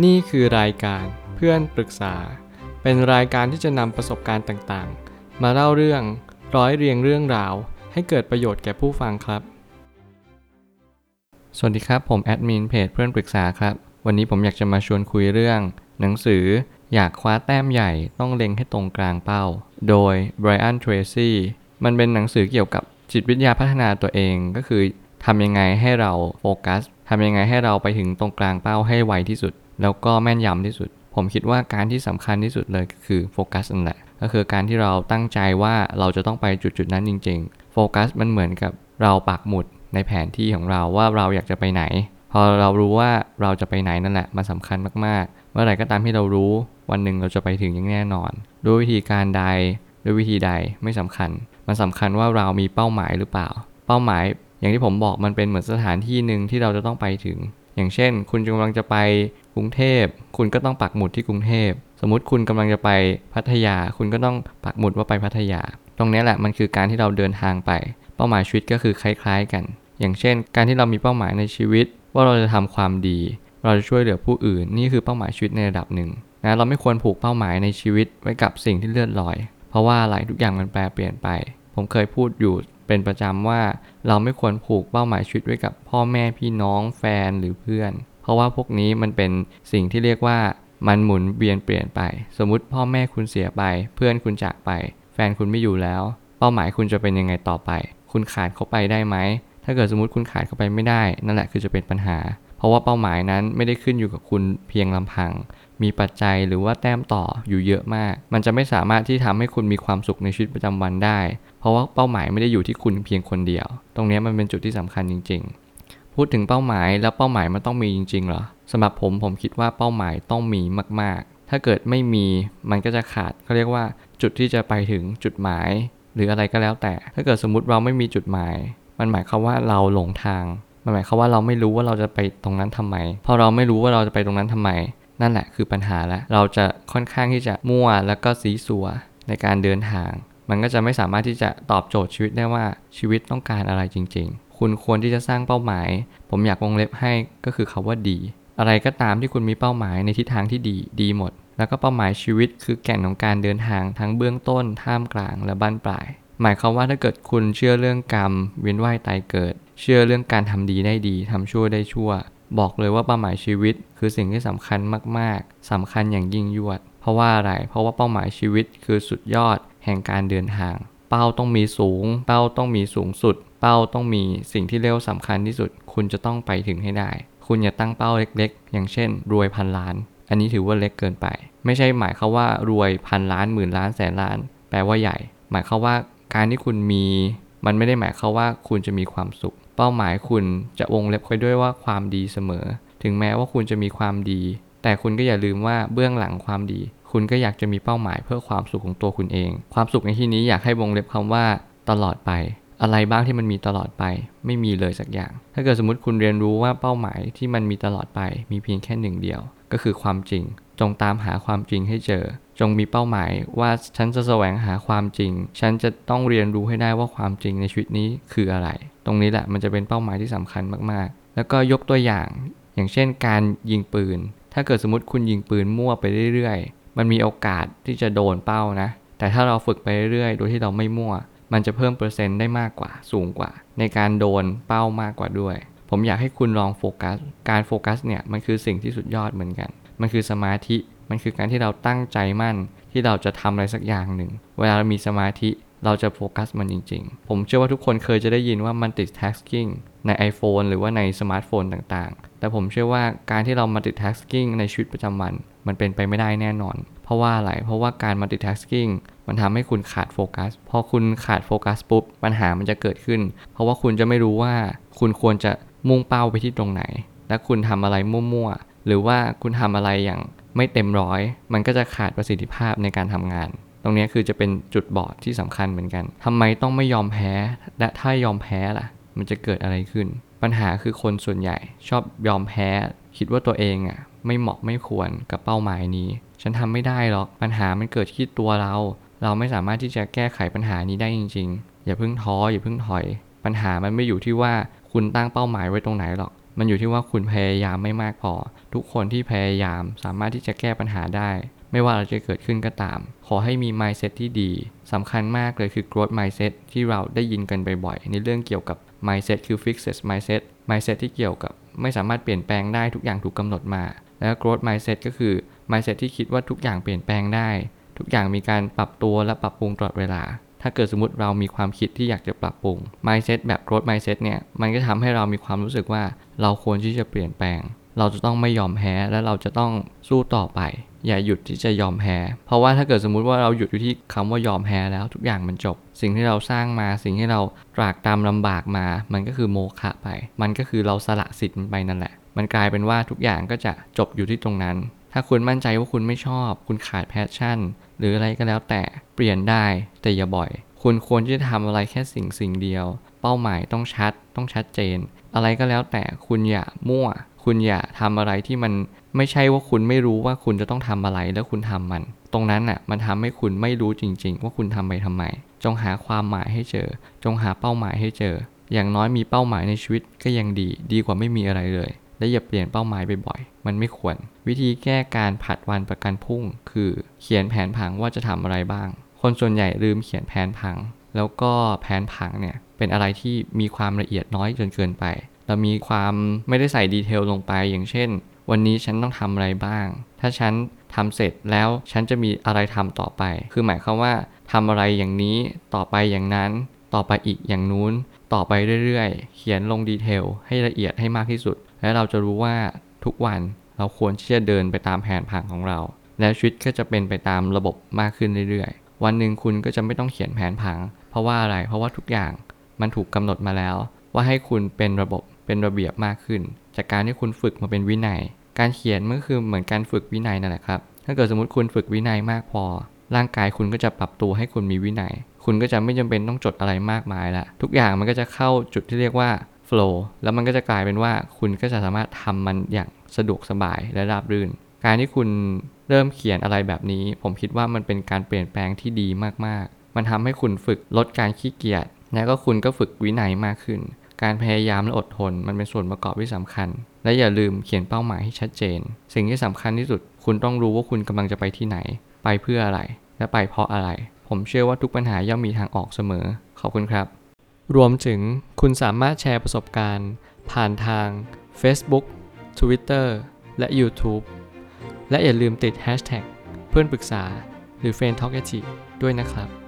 นี่คือรายการเพื่อนปรึกษา เป็นรายการที่จะนำประสบการณ์ต่างๆ มาเล่าเรื่องร้อยเรียงเรื่องราว ให้เกิดประโยชน์แก่ผู้ฟังครับ สวัสดีครับ ผมแอดมินเพจเพื่อนปรึกษาครับ วันนี้ผมอยากจะมาชวนคุยเรื่อง หนังสืออยากคว้าแต้มใหญ่ต้องเล็งให้ตรงกลางเป้า โดยไบรอันเทรซี่มันเป็นหนังสือเกี่ยวกับจิตวิทยาพัฒนาตัวเองก็คือทำยังไงให้เราโฟกัส ทำยังไงให้เราไปถึงตรงกลางเป้าให้ไวที่สุด แล้วก็แม่นยำที่สุด ผมคิดว่าการที่สำคัญที่สุดเลยก็คือโฟกัสนั่นแหละก็คือการที่เราตั้งใจว่าเราจะต้องไปจุดจุดๆนั้นจริง ๆ โฟกัสมันเหมือนกับเราปักหมุดในแผนที่ของเราว่าเราอยากจะไปไหน พอเรารู้ว่าเราจะไปไหนนั่นแหละมันสำคัญมากๆ เมื่อไหร่ก็ตามที่เรารู้วันหนึ่งเราจะไปถึงอย่างแน่นอน ด้วยวิธีการใดด้วยวิธีใดไม่สำคัญ มันสำคัญว่าเรามีเป้าหมายหรือเปล่า เป้าหมาย อย่างที่ผมบอกมันเป็นเหมือนสถานที่หนึ่งที่เราจะต้องไปถึง อย่างเช่น คุณกำลังจะไปกรุงเทพ คุณก็ต้องปักหมุดที่กรุงเทพ สมมติคุณกำลังจะไปพัทยา คุณก็ต้องปักหมุดว่าไปพัทยา ตรงนี้แหละมันคือการที่เราเดินทางไป เป้าหมายชีวิตก็คือคล้าย ๆ กัน อย่างเช่น การที่เรามีเป้าหมายในชีวิต ว่าเราจะทำความดี เราจะช่วยเหลือผู้อื่น นี่คือเป้าหมายชีวิตในระดับหนึ่งนะเราไม่ควรผูกเป้าหมายในชีวิตไว้กับสิ่งที่เลื่อนลอย เพราะว่าอะไรทุกอย่างมันแปรเปลี่ยนไป ผมเคยพูดอยู่ เป็นประจำว่าเราไม่ควรผูกเป้าหมายชีวิตไว้กับพ่อแม่พี่น้องแฟนหรือเพื่อน เพราะว่าพวกนี้มันเป็นสิ่งที่เรียกว่ามันหมุนเวียนเปลี่ยนไป สมมติพ่อแม่คุณเสียไป เพื่อนคุณจากไป แฟนคุณไม่อยู่แล้ว เป้าหมายคุณจะเป็นยังไงต่อไป คุณขาดเขาไปได้ไหมถ้าเกิดสมมติคุณขาดเขาไปไม่ได้ นั่นแหละคือจะเป็นปัญหา เพราะว่าเป้าหมายนั้นไม่ได้ขึ้นอยู่กับคุณเพียงลำพัง มีปัจจัยหรือว่าแต้มต่ออยู่เยอะมาก มันจะไม่สามารถที่ทำให้คุณมีความสุขในชีวิตประจำวันได้ เพราะว่าเป้าหมายไม่ได้อยู่ที่คุณเพียงคนเดียว ตรงนี้มันเป็นจุดที่สำคัญจริง ๆ พูดถึงเป้าหมายแล้วเป้าหมายมันต้องมีจริงๆเหรอสำหรับผมผมคิดว่าเป้าหมายต้องมีมาก ๆ ถ้าเกิดไม่มีมันก็จะขาดเขาเรียกว่าจุดที่จะไปถึงจุดหมาย หรืออะไรก็แล้วแต่ ถ้าเกิดสมมติเราไม่มีจุดหมาย มันหมายความว่าเราหลงทางมันหมายความว่าเราไม่รู้ว่าเราจะไปตรงนั้นทำไม พอเราไม่รู้ว่าเราจะไปตรงนั้นทำไม นั่นแหละคือปัญหาแล้ว เราจะค่อนข้างที่จะมั่วแล้วก็สีสัวในการเดินทาง มันก็จะไม่สามารถที่จะตอบโจทย์ชีวิตได้ว่าชีวิตต้องการอะไรจริง ๆ คุณควรที่จะสร้างเป้าหมาย ผมอยากวงเล็บให้ก็คือคาว่าดี อะไรก็ตามที่คุณมีเป้าหมายในทิศทางที่ดีดีหมด แล้วก็เป้าหมายชีวิตคือแก่นของการเดินทางทั้งเบื้องต้น ท่ามกลางและบั้นปลาย หมายความว่าถ้าเกิดคุณเชื่อเรื่องกรรมเวียนว่ายตายเกิด เชื่อเรื่องการทำดีได้ดีทำชั่วได้ชั่ว บอกเลยว่าเป้าหมายชีวิต คือสิ่งที่สำคัญมากๆสำคัญอย่างยิ่งยวด เพราะว่าอะไรเพราะว่าเป้าหมายชีวิตคือสุดยอด แห่งการเดินทาง เป้าต้องมีสูง เป้าต้องมีสูงสุด เป้าต้องมีสิ่งที่เรียกว่าสำคัญที่สุด คุณจะต้องไปถึงให้ได้ คุณอย่าตั้งเป้าเล็กๆ อย่างเช่น รวยพันล้าน อันนี้ถือว่าเล็กเกินไป ไม่ใช่หมายความว่ารวยพันล้านหมื่นล้านแสนล้าน แปลว่าใหญ่ หมายความว่าการที่คุณมี มันไม่ได้หมายความว่าคุณจะมีความสุข เป้าหมายคุณจะวงเล็บไว้ด้วยว่าความดีเสมอ ถึงแม้ว่าคุณจะมีความดี แต่คุณก็อย่าลืมว่าเบื้องหลังความดี คุณก็อยากจะมีเป้าหมายเพื่อความสุขของตัวคุณเอง ความสุขในที่นี้อยากให้วงเล็บคำว่าตลอดไป อะไรบ้างที่มันมีตลอดไป ไม่มีเลยสักอย่าง ถ้าเกิดสมมติคุณเรียนรู้ว่าเป้าหมายที่มันมีตลอดไป มีเพียงแค่หนึ่งเดียว ก็คือความจริง จงตามหาความจริงให้เจอ จงมีเป้าหมายว่าฉันจะแสวงหาความจริง ฉันจะต้องเรียนรู้ให้ได้ว่าความจริงในชีวิตนี้คืออะไร ตรงนี้แหละมันจะเป็นเป้าหมายที่สำคัญมากๆ แล้วก็ยกตัวอย่าง อย่างเช่น การยิงปืน ถ้าเกิดสมมติคุณยิงปืนมั่วไปเรื่อย มันมีโอกาสที่จะโดนเป้านะ แต่ถ้าเราฝึกไปเรื่อยๆ โดยที่เราไม่มั่ว มันจะเพิ่มเปอร์เซ็นต์ได้มากกว่า สูงกว่า ในการโดนเป้ามากกว่าด้วย ผมอยากให้คุณลองโฟกัส การโฟกัสเนี่ยมันคือสิ่งที่สุดยอดเหมือนกัน มันคือสมาธิ มันคือการที่เราตั้งใจมั่น ที่เราจะทำอะไรสักอย่างหนึ่ง เวลาเรามีสมาธิ เราจะโฟกัสมันจริง ๆ ผมเชื่อว่าทุกคนเคยจะได้ยินว่า multitasking ใน iPhone หรือว่าในสมาร์ทโฟนต่างๆ แต่ผมเชื่อว่าการที่เรา multitasking ในชีวิตประจำวัน มันเป็นไปไม่ได้แน่นอน เพราะว่าอะไร เพราะว่าการ multitasking มันทำให้คุณขาดโฟกัส พอคุณขาดโฟกัสปุ๊บ ปัญหามันจะเกิดขึ้น เพราะว่าคุณจะไม่รู้ว่าคุณควรจะมุ่งเป้าไปที่ตรงไหน และคุณทำอะไรมั่วๆ หรือว่าคุณทำอะไรอย่างไม่เต็มร้อย มันก็จะขาดประสิทธิภาพในการทำงาน ตรงนี้คือจะเป็นจุดบอดที่สำคัญเหมือนกันทำไมต้องไม่ยอมแพ้ และถ้ายอมแพ้ล่ะ มันจะเกิดอะไรขึ้น ปัญหาคือคนส่วนใหญ่ชอบยอมแพ้ คิดว่าตัวเองอะไม่เหมาะไม่ควรกับเป้าหมายนี้ ฉันทำไม่ได้หรอกปัญหามันเกิดที่ตัวเรา เราไม่สามารถที่จะแก้ไขปัญหานี้ได้จริง ๆ อย่าเพิ่งท้ออย่าเพิ่งถอย ปัญหามันไม่อยู่ที่ว่าคุณตั้งเป้าหมายไว้ตรงไหนหรอก มันอยู่ที่ว่าคุณพยายามไม่มากพอ ทุกคนที่พยายามสามารถที่จะแก้ปัญหาได้ ไม่ว่าอะไรจะเกิดขึ้นก็ตาม ขอให้มี mindset ที่ดีสำคัญมากเลยคือ growth mindset ที่เราได้ยินกันบ่อยๆในเรื่องเกี่ยวกับ mindset คือ fixed mindset mindset ที่เกี่ยวกับ ไม่สามารถเปลี่ยนแปลงได้ทุกอย่างถูกกำหนดมา แล้ว growth mindset ก็คือ mindset ที่คิดว่าทุกอย่างเปลี่ยนแปลงได้ ทุกอย่างมีการปรับตัวและปรับปรุงตลอดเวลา ถ้าเกิดสมมติเรามีความคิดที่อยากจะปรับปรุง mindset แบบ growth mindset เนี่ยมันก็ทำให้เรามีความรู้สึกว่าเราควรที่จะเปลี่ยนแปลง เราจะต้องไม่ยอมแพ้และเราจะต้องสู้ต่อไป อย่าหยุดที่จะยอมแพ้เพราะว่าถ้าเกิดสมมุติว่าเราหยุดอยู่ที่คำว่ายอมแพ้แล้วทุกอย่างมันจบ สิ่งที่เราสร้างมาสิ่งที่เราตรากตามลำบากมา มันก็คือโมฆะไป มันก็คือเราสละสิทธิ์มันไปนั่นแหละ มันกลายเป็นว่าทุกอย่างก็จะจบอยู่ที่ตรงนั้น ถ้าคุณมั่นใจว่าคุณไม่ชอบ คุณขาดแพชชั่น หรืออะไรก็แล้วแต่เปลี่ยนได้แต่อย่าบ่อย คุณควรที่จะทำอะไรแค่สิ่งสิ่งเดียว เป้าหมายต้องชัดต้องชัดเจน อะไรก็แล้วแต่คุณอย่ามั่ว คุณอย่าทำอะไรที่มันไม่ใช่ว่าคุณไม่รู้ว่าคุณจะต้องทำอะไรแล้วคุณทำมัน ตรงนั้นน่ะมันทำให้คุณไม่รู้จริง ๆ ว่าคุณทำไปทำไม จงหาความหมายให้เจอ จงหาเป้าหมายให้เจอ อย่างน้อยมีเป้าหมายในชีวิตก็ยังดี ดีกว่าไม่มีอะไรเลย และอย่าเปลี่ยนเป้าหมายบ่อยๆมันไม่ควร วิธีแก้การผัดวันประกันพรุ่ง คือเขียนแผนผังว่าจะทำอะไรบ้าง คนส่วนใหญ่ลืมเขียนแผนผัง แล้วก็แผนผังเนี่ยเป็นอะไรที่มีความละเอียดน้อยจนเกินไป เรามีความไม่ได้ใส่ดีเทลลงไป อย่างเช่น วันนี้ฉันต้องทำอะไรบ้าง ถ้าฉันทำเสร็จแล้วฉันจะมีอะไรทำต่อไป คือหมายความว่าทำอะไรอย่างนี้ต่อไปอย่างนั้น ต่อไปอีกอย่างนู้น ต่อไปเรื่อยๆ เขียนลงดีเทลให้ละเอียดให้มากที่สุด และเราจะรู้ว่าทุกวันเราควรที่จะเดินไปตามแผนผังของเรา แล้วชีวิตก็จะเป็นไปตามระบบมากขึ้นเรื่อยๆ วันหนึ่งคุณก็จะไม่ต้องเขียนแผนผัง เพราะว่าอะไร เพราะว่าทุกอย่างมันถูกกำหนดมาแล้ว ว่าให้คุณเป็นระบบ เป็นระเบียบมากขึ้น จากการที่คุณฝึกมาเป็นวินัย การเขียนมันก็คือเหมือนการฝึกวินัยนั่นแหละครับ ถ้าเกิดสมมติคุณฝึกวินัยมากพอ ร่างกายคุณก็จะปรับตัวให้คุณมีวินัย คุณก็จะไม่จำเป็นต้องจดอะไรมากมายละทุกอย่างมันก็จะเข้าจุดที่เรียกว่า flow แล้วมันก็จะกลายเป็นว่าคุณก็จะสามารถทำมันอย่างสะดวกสบายและราบรื่น การที่คุณเริ่มเขียนอะไรแบบนี้ ผมคิดว่ามันเป็นการเปลี่ยนแปลงที่ดีมากๆ มันทำให้คุณฝึกลดการขี้เกียจแล้วก็คุณก็ฝึกวินัยมากขึ้น การพยายามและอดทน มันเป็นส่วนประกอบที่สำคัญ และอย่าลืมเขียนเป้าหมายให้ชัดเจน สิ่งที่สำคัญที่สุด คุณต้องรู้ว่าคุณกำลังจะไปที่ไหน ไปเพื่ออะไร และไปเพราะอะไร ผมเชื่อว่าทุกปัญหาย่อมมีทางออกเสมอ ขอบคุณครับ รวมถึงคุณสามารถแชร์ประสบการณ์ ผ่านทาง Facebook Twitter และ YouTube และอย่าลืมติด Hashtag เพื่อนปรึกษาหรือ f r ร e n d Talk ด้วยนะครับ